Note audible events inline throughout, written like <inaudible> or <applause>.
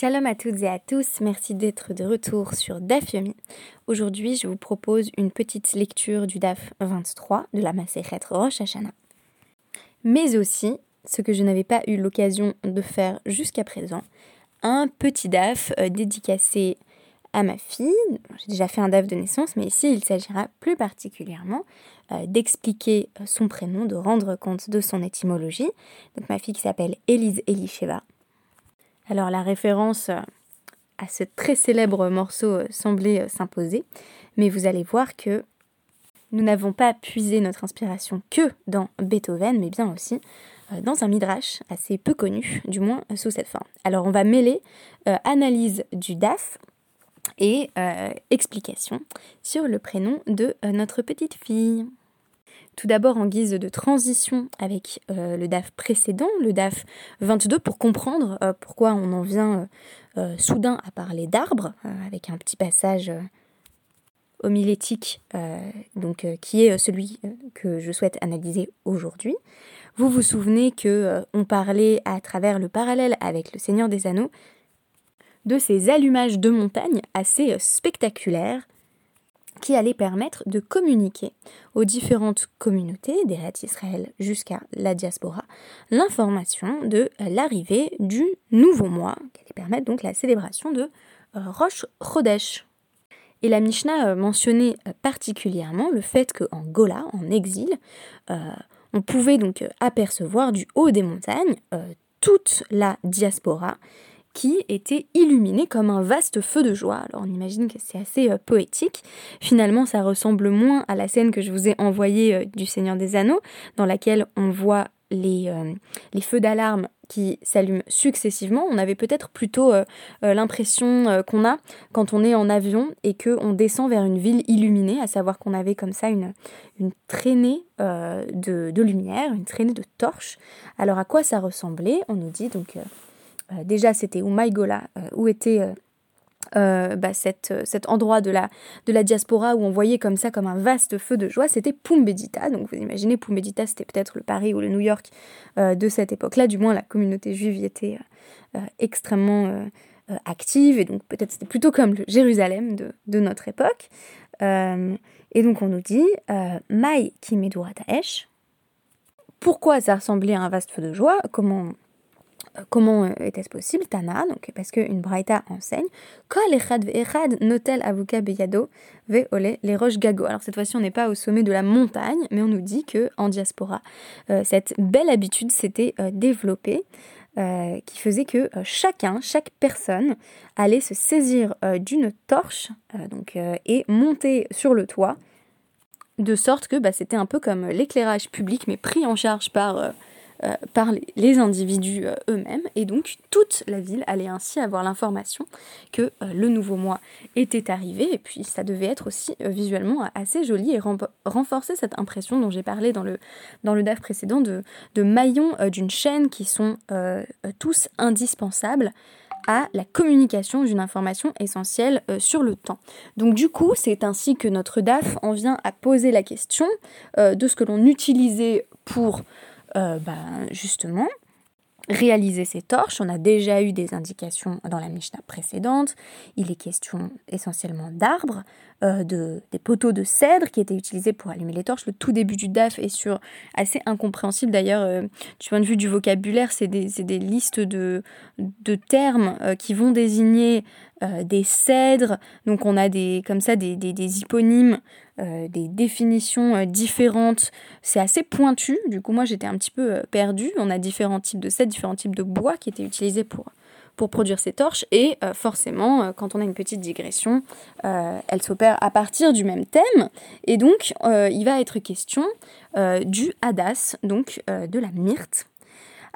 Shalom à toutes et à tous, merci d'être de retour sur DAF Yomi. Aujourd'hui, je vous propose une petite lecture du DAF 23 de la Maseret Rosh Hashanah. Mais aussi, ce que je n'avais pas eu l'occasion de faire jusqu'à présent, un petit DAF euh, dédicacé à ma fille. J'ai déjà fait un DAF de naissance, mais ici, il s'agira plus particulièrement euh, d'expliquer euh, son prénom, de rendre compte de son étymologie. Donc ma fille qui s'appelle Élise Elisheva alors la référence euh, à ce très célèbre morceau euh, semblait euh, s'imposer, mais vous allez voir que nous n'avons pas puisé notre inspiration que dans Beethoven, mais bien aussi dans un midrash assez peu connu, du moins sous cette forme. Alors on va mêler analyse du DAF et explication sur le prénom de notre petite fille. Tout d'abord en guise de transition avec euh, le DAF précédent, le DAF 22, pour comprendre euh, pourquoi on en vient euh, soudain à parler d'arbres, avec un petit passage homilétique donc, qui est celui que je souhaite analyser aujourd'hui. Vous vous souvenez que on parlait à travers le parallèle avec le Seigneur des Anneaux de ces allumages de montagnes assez spectaculaires qui allait permettre de communiquer aux différentes communautés des Israël jusqu'à la diaspora l'information de l'arrivée du nouveau mois, qui allait permettre donc la célébration de euh, Rosh Chodesh. Et la Mishnah euh, mentionnait euh, particulièrement le fait qu'en Gola, en exil, on pouvait donc apercevoir du haut des montagnes toute la diaspora qui était illuminé comme un vaste feu de joie. Alors on imagine que c'est assez euh, poétique. Finalement, ça ressemble moins à la scène que je vous ai envoyée euh, du Seigneur des Anneaux, dans laquelle on voit les, euh, les feux d'alarme qui s'allument successivement. On avait peut-être plutôt l'impression qu'on a quand on est en avion et qu'on descend vers une ville illuminée, à savoir qu'on avait comme ça une, traînée de, lumière, une traînée de torches. Alors à quoi ça ressemblait? On nous dit donc déjà c'était Umaygola, euh, où était euh, bah, cet endroit de la, de la diaspora où on voyait comme ça, comme un vaste feu de joie, c'était Pumbedita. Donc vous imaginez, Pumbedita, c'était peut-être le Paris ou le New York de cette époque-là. Du moins, la communauté juive y était extrêmement active, et donc peut-être c'était plutôt comme le Jérusalem de, de notre époque. et donc on nous dit, Mai Kimedura Taesh. Pourquoi ça ressemblait à un vaste feu de joie? Comment Comment euh, était-ce possible Tana, donc parce qu'une braïta enseigne Kol echad ve'echad notel avuka beyado ve'ole les roches gago. Alors cette fois-ci, on n'est pas au sommet de la montagne, mais on nous dit que en diaspora, euh, cette belle habitude s'était euh, développée. qui faisait que chacun, chaque personne allait se saisir d'une torche donc, et monter sur le toit, de sorte que bah, c'était un peu comme l'éclairage public, mais pris en charge par euh, par les individus euh, eux-mêmes. Et donc toute la ville allait ainsi avoir l'information que euh, le nouveau mois était arrivé. Et puis ça devait être aussi visuellement assez joli et renforcer cette impression dont j'ai parlé dans le, dans le DAF précédent de, de maillons d'une chaîne qui sont tous indispensables à la communication d'une information essentielle sur le temps. Donc du coup, c'est ainsi que notre DAF en vient à poser la question de ce que l'on utilisait pour euh, bah, justement, réaliser ces torches. On a déjà eu des indications dans la Mishnah précédente. Il est question essentiellement d'arbres, euh, de, des poteaux de cèdre qui étaient utilisés pour allumer les torches. Le tout début du DAF est sur assez incompréhensible d'ailleurs euh, du point de vue du vocabulaire. C'est des, des, listes de, de termes qui vont désigner des cèdres. Donc on a des, comme ça des, des, des hyponymes euh, des définitions euh, différentes. C'est assez pointu. Du coup, moi, j'étais un petit peu euh, perdue. On a différents types de sets, différents types de bois qui étaient utilisés pour, pour produire ces torches. Et forcément, quand on a une petite digression, elle s'opère à partir du même thème. Et donc, il va être question du hadas, donc de la myrte,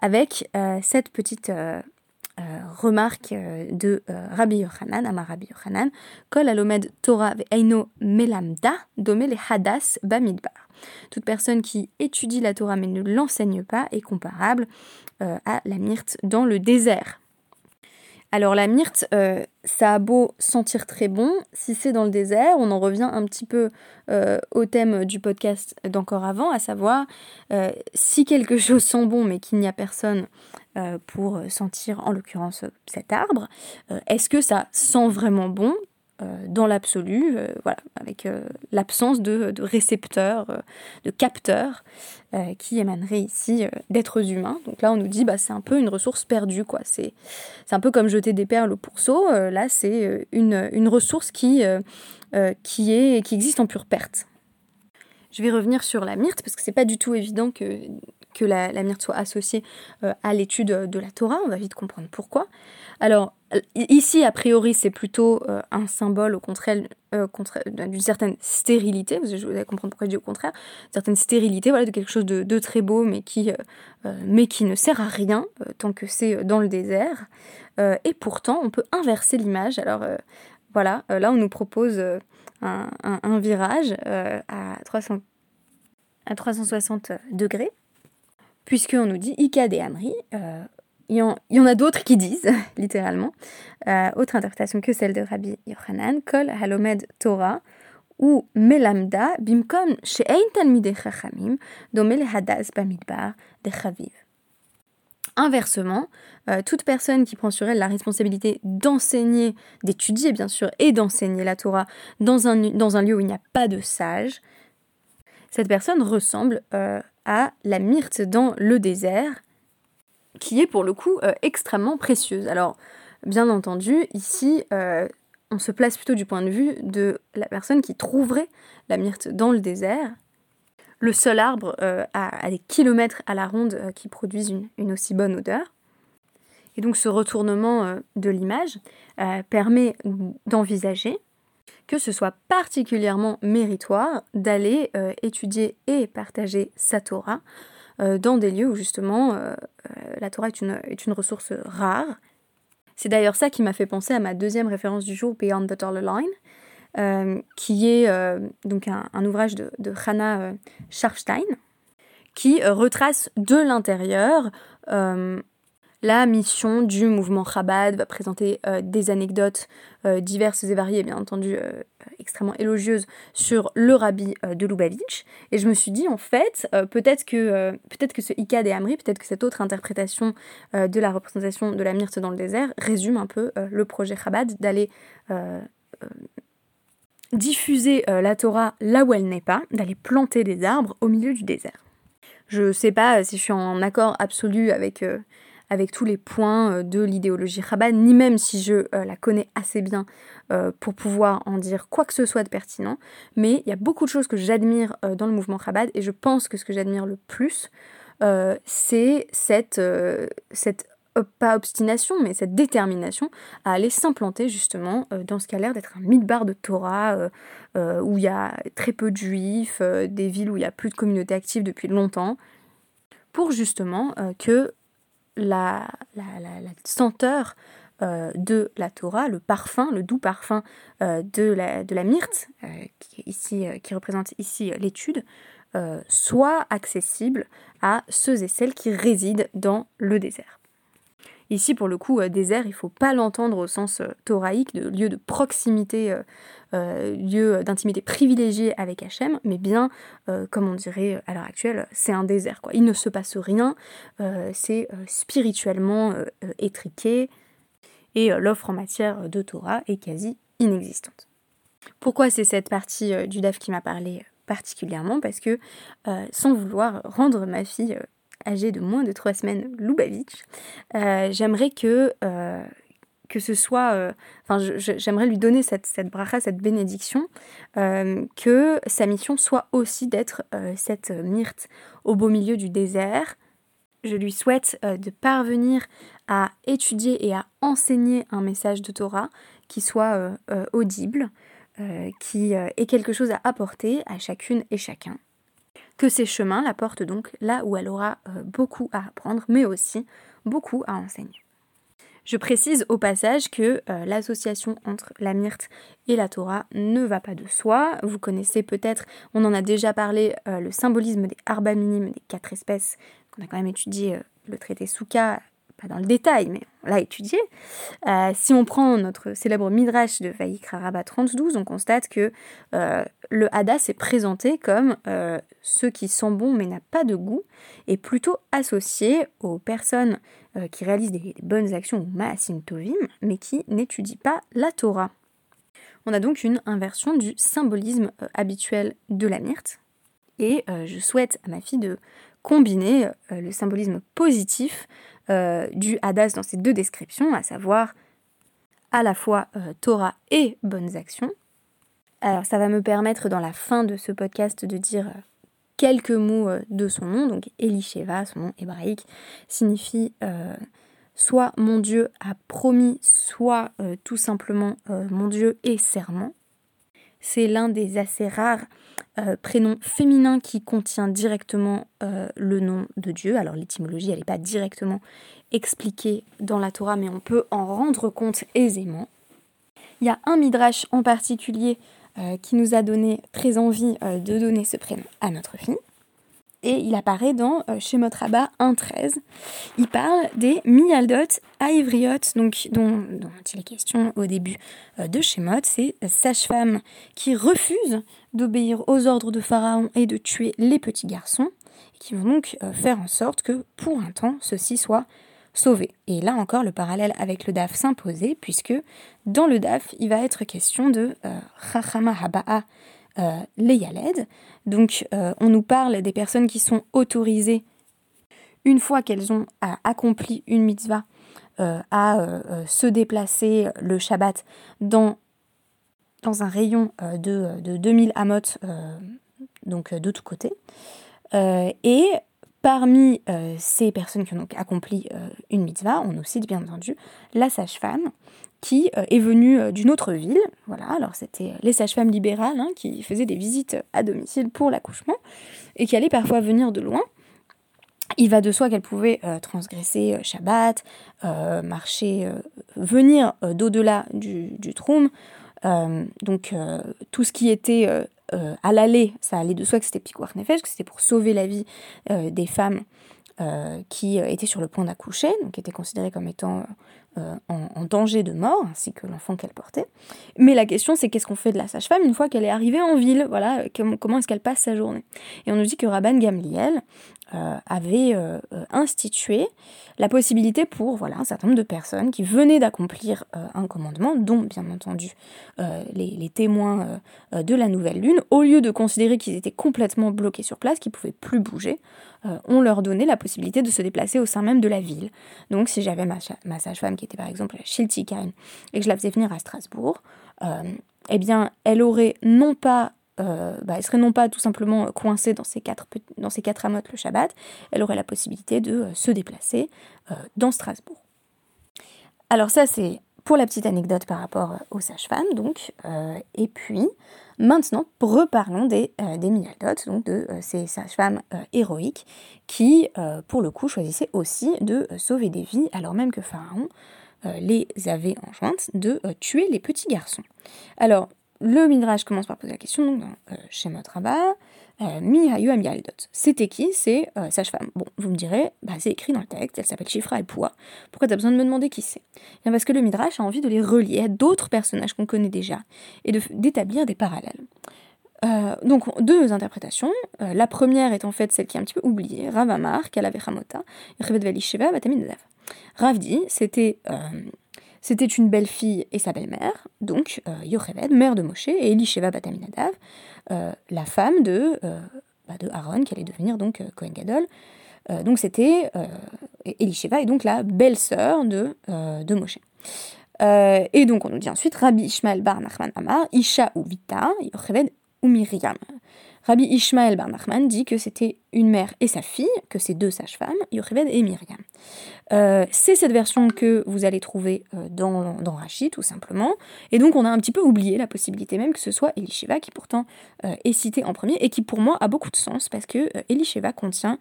avec cette petite euh, remarque euh, de euh, Rabbi Yochanan, Amar Rabbi Yochanan, Kol alomed Torah ve'eino melamda, dome le hadas bamidbar. Toute personne qui étudie la Torah mais ne l'enseigne pas est comparable à la myrte dans le désert. Alors la myrte, euh, ça a beau sentir très bon, si c'est dans le désert, on en revient un petit peu euh, au thème du podcast d'encore avant, à savoir euh, si quelque chose sent bon mais qu'il n'y a personne pour sentir en l'occurrence cet arbre, est-ce que ça sent vraiment bon dans l'absolu, euh, voilà, avec euh, l'absence de, récepteurs, de capteurs qui émaneraient ici d'êtres humains. Donc là, on nous dit, bah, c'est un peu une ressource perdue, quoi. C'est, c'est un peu comme jeter des perles au pourceau. là, c'est une, une, ressource qui, qui, est, qui existe en pure perte. Je vais revenir sur la myrte parce que c'est pas du tout évident que, que la, la myrte soit associée à l'étude de la Torah. On va vite comprendre pourquoi. Alors, ici, a priori, c'est plutôt euh, un symbole, au contraire, euh, d'une certaine stérilité. Vous allez comprendre pourquoi je dis au contraire. Certaine stérilité, voilà, de quelque chose de, très beau, mais qui, euh, mais qui ne sert à rien tant que c'est dans le désert. et pourtant, on peut inverser l'image. Alors, voilà, là, on nous propose un, virage à, 300, à 360 degrés puisqu'on nous dit Ika de Amri, il y, en, a d'autres qui disent, <laughs> littéralement, euh, autre interprétation que celle de Rabbi Yochanan, Kol Halomed Torah, ou Melamda Bimkom She'ein Talmidei Chachamim, Domel Hadaz Bamidbar de Chaviv. Inversement, euh, toute personne qui prend sur elle la responsabilité d'enseigner, d'étudier bien sûr, et d'enseigner la Torah dans un, dans un lieu où il n'y a pas de sage, cette personne ressemble euh, à la myrte dans le désert, qui est pour le coup euh, extrêmement précieuse. Alors, bien entendu, ici, euh, on se place plutôt du point de vue de la personne qui trouverait la myrte dans le désert. Le seul arbre euh, à, des kilomètres à la ronde qui produise une, aussi bonne odeur. Et donc ce retournement de l'image permet d'envisager que ce soit particulièrement méritoire d'aller étudier et partager sa Torah dans des lieux où justement euh, euh, la Torah est une, est une ressource rare. C'est d'ailleurs ça qui m'a fait penser à ma deuxième référence du jour, Beyond the Dollar Line, qui est donc un, ouvrage de, Hannah Scharfstein, qui retrace de l'intérieur la mission du mouvement Chabad va présenter euh, des anecdotes euh, diverses et variées, bien entendu euh, extrêmement élogieuses, sur le rabbi de Lubavitch. Et je me suis dit, en fait, peut-être que, ce Ika des Amri, peut-être que cette autre interprétation de la représentation de la myrte dans le désert résume un peu le projet Chabad d'aller diffuser la Torah là où elle n'est pas, d'aller planter des arbres au milieu du désert. Je ne sais pas si je suis en accord absolu avec avec tous les points euh, de l'idéologie Chabad, ni même si je euh, la connais assez bien euh, pour pouvoir en dire quoi que ce soit de pertinent. Mais il y a beaucoup de choses que j'admire dans le mouvement Chabad et je pense que ce que j'admire le plus, c'est cette, cette pas obstination, mais cette détermination à aller s'implanter justement dans ce qui a l'air d'être un midbar de Torah, où il y a très peu de juifs, des villes où il y a plus de communautés actives depuis longtemps, pour justement que la, senteur euh, de la Torah, le parfum, le doux parfum euh, de, la, de myrte, euh, qui représente ici l'étude, soit accessible à ceux et celles qui résident dans le désert. Ici, pour le coup, désert, il ne faut pas l'entendre au sens thoraïque, de lieu de proximité, lieu d'intimité privilégié avec Hachem, mais bien, comme on dirait à l'heure actuelle, c'est un désert. Il ne se passe rien, c'est spirituellement étriqué, et l'offre en matière de Torah est quasi inexistante. Pourquoi c'est cette partie du DAF qui m'a parlé particulièrement? Parce que, sans vouloir rendre ma fille âgée de moins de trois semaines, Lubavitch, euh, j'aimerais que, euh, que ce soit, euh, enfin, j'aimerais lui donner cette, cette bracha, cette bénédiction, que sa mission soit aussi d'être cette myrte au beau milieu du désert. Je lui souhaite de parvenir à étudier et à enseigner un message de Torah qui soit audible, qui ait quelque chose à apporter à chacune et chacun que ces chemins la portent donc là où elle aura euh, beaucoup à apprendre, mais aussi beaucoup à enseigner. Je précise au passage que euh, l'association entre la myrte et la Torah ne va pas de soi. Vous connaissez peut-être, on en a déjà parlé, euh, le symbolisme des arba minimes des quatre espèces, qu'on a quand même étudié le traité Souka dans le détail, mais on l'a étudié. Euh, si on prend notre célèbre Midrash de Vaïkra Rabba 32, on constate que euh, le Hadas est présenté comme ce qui sent bon mais n'a pas de goût, et plutôt associé aux personnes qui réalisent des, bonnes actions ou Maasim Tovim, mais qui n'étudient pas la Torah. On a donc une inversion du symbolisme habituel de la myrte. Et je souhaite à ma fille de combiner euh, le symbolisme positif euh, du Hadas dans ces deux descriptions, à savoir à la fois euh, Torah et bonnes actions. Alors ça va me permettre dans la fin de ce podcast de dire quelques mots de son nom. Donc Elisheva, son nom hébraïque, signifie soit mon Dieu a promis, soit tout simplement mon Dieu est serment. C'est l'un des assez rares euh, prénom féminin qui contient directement euh, le nom de Dieu. Alors l'étymologie, elle n'est pas directement expliquée dans la Torah, mais on peut en rendre compte aisément. Il y a un midrash en particulier euh, qui nous a donné très envie de donner ce prénom à notre fille et il apparaît dans euh, Shemot Rabbah 1.13. Il parle des Miyaldot Aivriot, donc dont, il est question au début euh, de Shemot, ces sages-femmes qui refusent d'obéir aux ordres de Pharaon et de tuer les petits garçons, et qui vont donc euh, faire en sorte que pour un temps ceux-ci soient sauvés. Et là encore, le parallèle avec le DAF s'imposait, puisque dans le DAF, il va être question de Chachama Haba'a euh, les Yaled. Donc euh, on nous parle des personnes qui sont autorisées une fois qu'elles ont accompli une mitzvah euh, à se déplacer le Shabbat dans, un rayon de, de 2000 amot, donc de tous côtés. et parmi ces personnes qui ont donc accompli une mitzvah, on cite bien entendu la sage-femme qui euh, est venue euh, d'une autre ville. Voilà, alors c'était euh, les sages-femmes libérales hein, qui faisaient des visites à domicile pour l'accouchement et qui allaient parfois venir de loin. Il va de soi qu'elle pouvait transgresser Shabbat, marcher, venir d'au-delà du, du donc tout ce qui était à l'aller, ça allait de soi que c'était Pikuach Nefesh, que c'était pour sauver la vie des femmes qui étaient sur le point d'accoucher, donc qui étaient considérées comme étant euh, en, danger de mort, ainsi que l'enfant qu'elle portait. Mais la question, c'est qu'est-ce qu'on fait de la sage-femme une fois qu'elle est arrivée en ville? Voilà, comment est-ce qu'elle passe sa journée? Et on nous dit que Rabban Gamliel euh, avait euh, institué la possibilité pour voilà, un certain nombre de personnes qui venaient d'accomplir un commandement, dont bien entendu les, témoins de la nouvelle lune, au lieu de considérer qu'ils étaient complètement bloqués sur place, qu'ils pouvaient plus bouger, on leur donnait la possibilité de se déplacer au sein même de la ville. Donc si j'avais ma, ma sage-femme qui était par exemple Schiltigheim, et que je la faisais venir à Strasbourg, euh, eh bien, elle aurait non pas euh, bah, elle serait non pas tout simplement coincée dans ces quatre, dans ces quatre amotes le Shabbat, elle aurait la possibilité de euh, se déplacer dans Strasbourg. Alors ça, c'est pour la petite anecdote par rapport aux sages-femmes, donc. et puis, maintenant, reparlons des, des donc de ces sages-femmes héroïques qui, pour le coup, choisissaient aussi de sauver des vies, alors même que Pharaon euh, les avait enjointes de euh, tuer les petits garçons. Alors, le Midrash commence par poser la question dans euh, Shemot Rabbah, Mihayu C'était qui? C'est sage-femme. Bon, vous me direz, bah, c'est écrit dans le texte, elle s'appelle Chifra et Poua. Pourquoi tu as besoin de me demander qui c'est? Bien parce que le Midrash a envie de les relier à d'autres personnages qu'on connaît déjà et d'établir des parallèles. donc deux interprétations. la première est en fait celle qui est un petit peu oubliée. Ravamar, Kalav Hamota, Bataminadav. Ravdi, c'était euh, c'était une belle-fille et sa belle-mère, donc euh, Yocheved, mère de Moshe, et Elisheva Bataminadav, euh, la femme de, bah, de Aaron, qui allait devenir donc Kohen Gadol. donc c'était Elisheva est donc la belle-sœur de, de Moshe. et donc on nous dit ensuite Rabbi Ishmael bar Nachman Amar, Isha ou Vita, Yocheved ou Miriam. Rabbi Ishmael bar Nachman dit que c'était une mère et sa fille, que ces deux sages-femmes, Yocheved et Miriam. Euh, c'est cette version que vous allez trouver euh, dans, dans tout simplement. Et donc, on a un petit peu oublié la possibilité même que ce soit Elisheva, qui pourtant euh, est cité en premier, et qui pour moi a beaucoup de sens, parce que Elisheva contient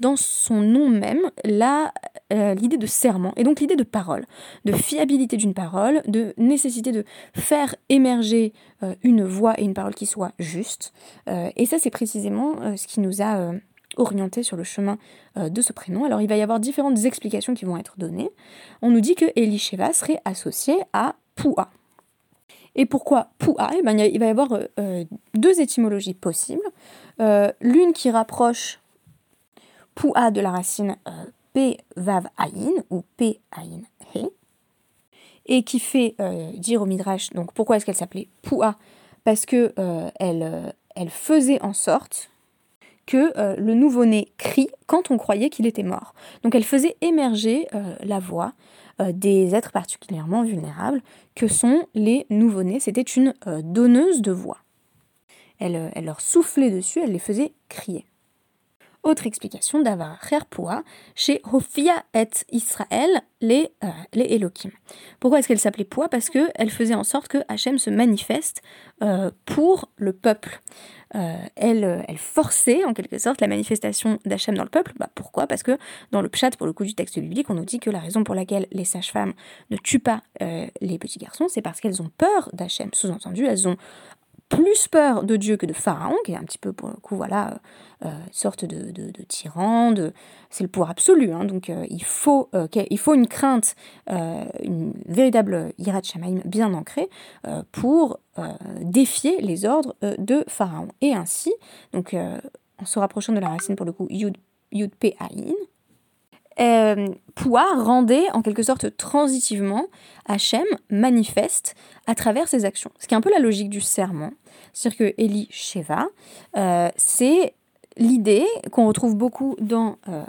dans son nom même l'idée de serment, et donc l'idée de parole, de fiabilité d'une parole, de nécessité de faire émerger une voix et une parole qui soient justes. et ça, c'est précisément ce qui nous a orienté sur le chemin de ce prénom. Alors il va y avoir différentes explications qui vont être données. On nous dit que Elisheva serait associé à Poua. Et pourquoi Poua? Eh ben, Il va y avoir deux étymologies possibles. L'une qui rapproche Poua de la racine P vav aïn ou P aïn he et qui fait dire au Midrash donc pourquoi est-ce qu'elle s'appelait Poua? Parce que elle, elle faisait en sorte euh, le nouveau-né crie quand on croyait qu'il était mort. Donc elle faisait émerger euh, la voix euh, des êtres particulièrement vulnérables que sont les nouveau-nés. C'était une donneuse de voix. Elle leur soufflait dessus, elle les faisait crier. Autre explication d'avoir Poua chez Hofia et Israël, les, euh, les Elohim. Pourquoi est-ce qu'elle s'appelait Poua? Parce qu'elle faisait en sorte que Hachem se manifeste euh, pour le peuple. Euh, elle, elle, forçait en quelque sorte la manifestation d'Hachem dans le peuple. Bah, pourquoi? Parce que dans le pshat, pour le coup du texte biblique, on nous dit que la raison pour laquelle les sages-femmes ne tuent pas les petits garçons, c'est parce qu'elles ont peur d'Hachem. Sous-entendu, elles ont plus peur de Dieu que de Pharaon, qui est un petit peu pour le coup, voilà, euh, sorte de, de, tyran, c'est le pouvoir absolu, hein, donc euh, il, faut, euh, une crainte, une véritable hirat shamaim bien ancrée pour défier les ordres de Pharaon. Et ainsi, donc en se rapprochant de la racine pour le coup Yud, yud Pe Aïn, rendait en quelque sorte transitivement Hachem manifeste à travers ses actions. Ce qui est un peu la logique du serment. C'est-à-dire que Eli Sheva, c'est l'idée qu'on retrouve beaucoup dans, euh,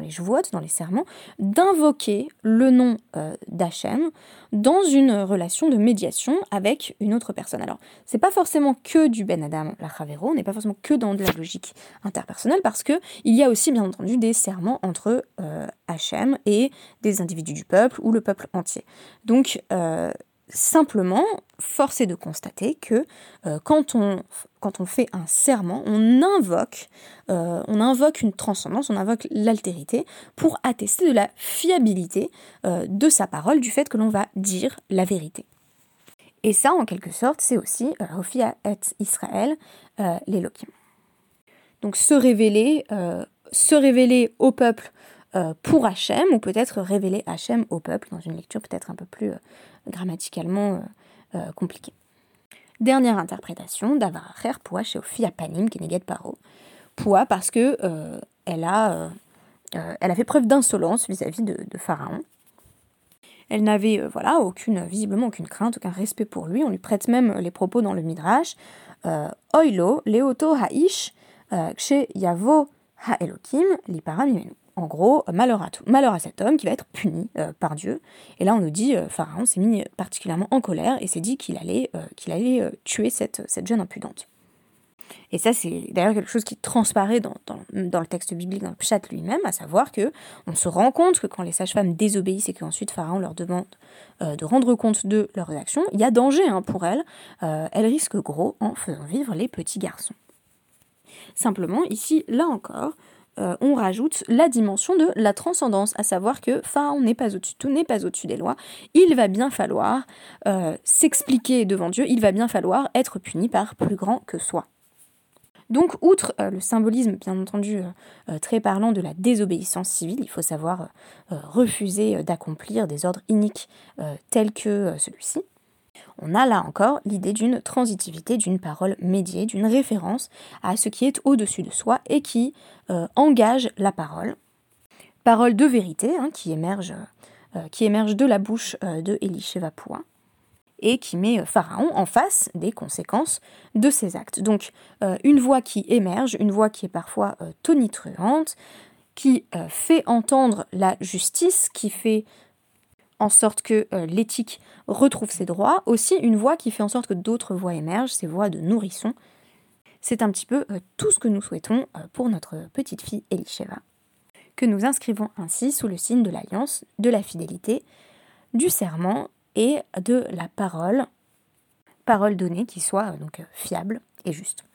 les jouotes, dans les serments, d'invoquer le nom euh, d'Hachem dans une relation de médiation avec une autre personne. Alors, c'est pas forcément que du Ben Adam la Chavero, on n'est pas forcément que dans de la logique interpersonnelle, parce que il y a aussi, bien entendu, des serments entre euh, Hachem et des individus du peuple ou le peuple entier. Donc, Simplement, force est de constater que euh, quand, on, fait un serment, on invoque, euh, on invoque une transcendance, on invoque l'altérité pour attester de la fiabilité euh, de sa parole, du fait que l'on va dire la vérité. Et ça, en quelque sorte, c'est aussi Rofia et Israël, l'Elohim. Donc se révéler, se révéler au peuple pour Hachem, ou peut-être révéler Hachem au peuple, dans une lecture peut-être un peu plus grammaticalement euh, euh, compliqué. Dernière interprétation d'Avaracher Poua chez Ophia Panim, qui n'est Paro. Poua parce que euh, elle, a, elle a fait preuve d'insolence vis-à-vis de, Pharaon. Elle n'avait voilà aucune, visiblement aucune crainte, aucun respect pour lui. On lui prête même les propos dans le Midrash. Oilo, Leoto Haish, chez Yavo Ha Elokim, Liparamimenu en gros, malheur à, malheur à cet homme qui va être puni euh, par Dieu. Et là, on nous dit, euh, Pharaon s'est mis particulièrement en colère et s'est dit qu'il allait, euh, qu'il allait tuer cette, cette jeune impudente. Et ça, c'est d'ailleurs quelque chose qui transparaît dans, dans, le texte biblique, dans le Pshat lui-même, à savoir que on se rend compte que quand les sages-femmes désobéissent et qu'ensuite Pharaon leur demande de rendre compte de leurs actions, il y a danger hein, pour elles. elles risquent gros en faisant vivre les petits garçons. Simplement, ici, là encore, euh, on rajoute la dimension de la transcendance, à savoir que Pharaon n'est pas au-dessus de tout, n'est pas au-dessus des lois. Il va bien falloir euh, s'expliquer devant Dieu, il va bien falloir être puni par plus grand que soi. Donc, outre euh, le symbolisme, bien entendu, très parlant de la désobéissance civile, il faut savoir refuser d'accomplir des ordres iniques tels que celui-ci, on a là encore l'idée d'une transitivité, d'une parole médiée, d'une référence à ce qui est au-dessus de soi et qui euh, engage la parole. Parole de vérité hein, qui, émerge, euh, qui émerge de la bouche euh, de Elisheva et qui met Pharaon en face des conséquences de ses actes. Donc une voix qui émerge, une voix qui est parfois tonitruante, qui fait entendre la justice, qui fait en sorte que euh, l'éthique retrouve ses droits, aussi une voix qui fait en sorte que d'autres voix émergent, ces voix de nourrissons. C'est un petit peu euh, tout ce que nous souhaitons euh, pour notre petite fille Elisheva, que nous inscrivons ainsi sous le signe de l'alliance, de la fidélité, du serment et de la parole, parole donnée qui soit donc fiable et juste.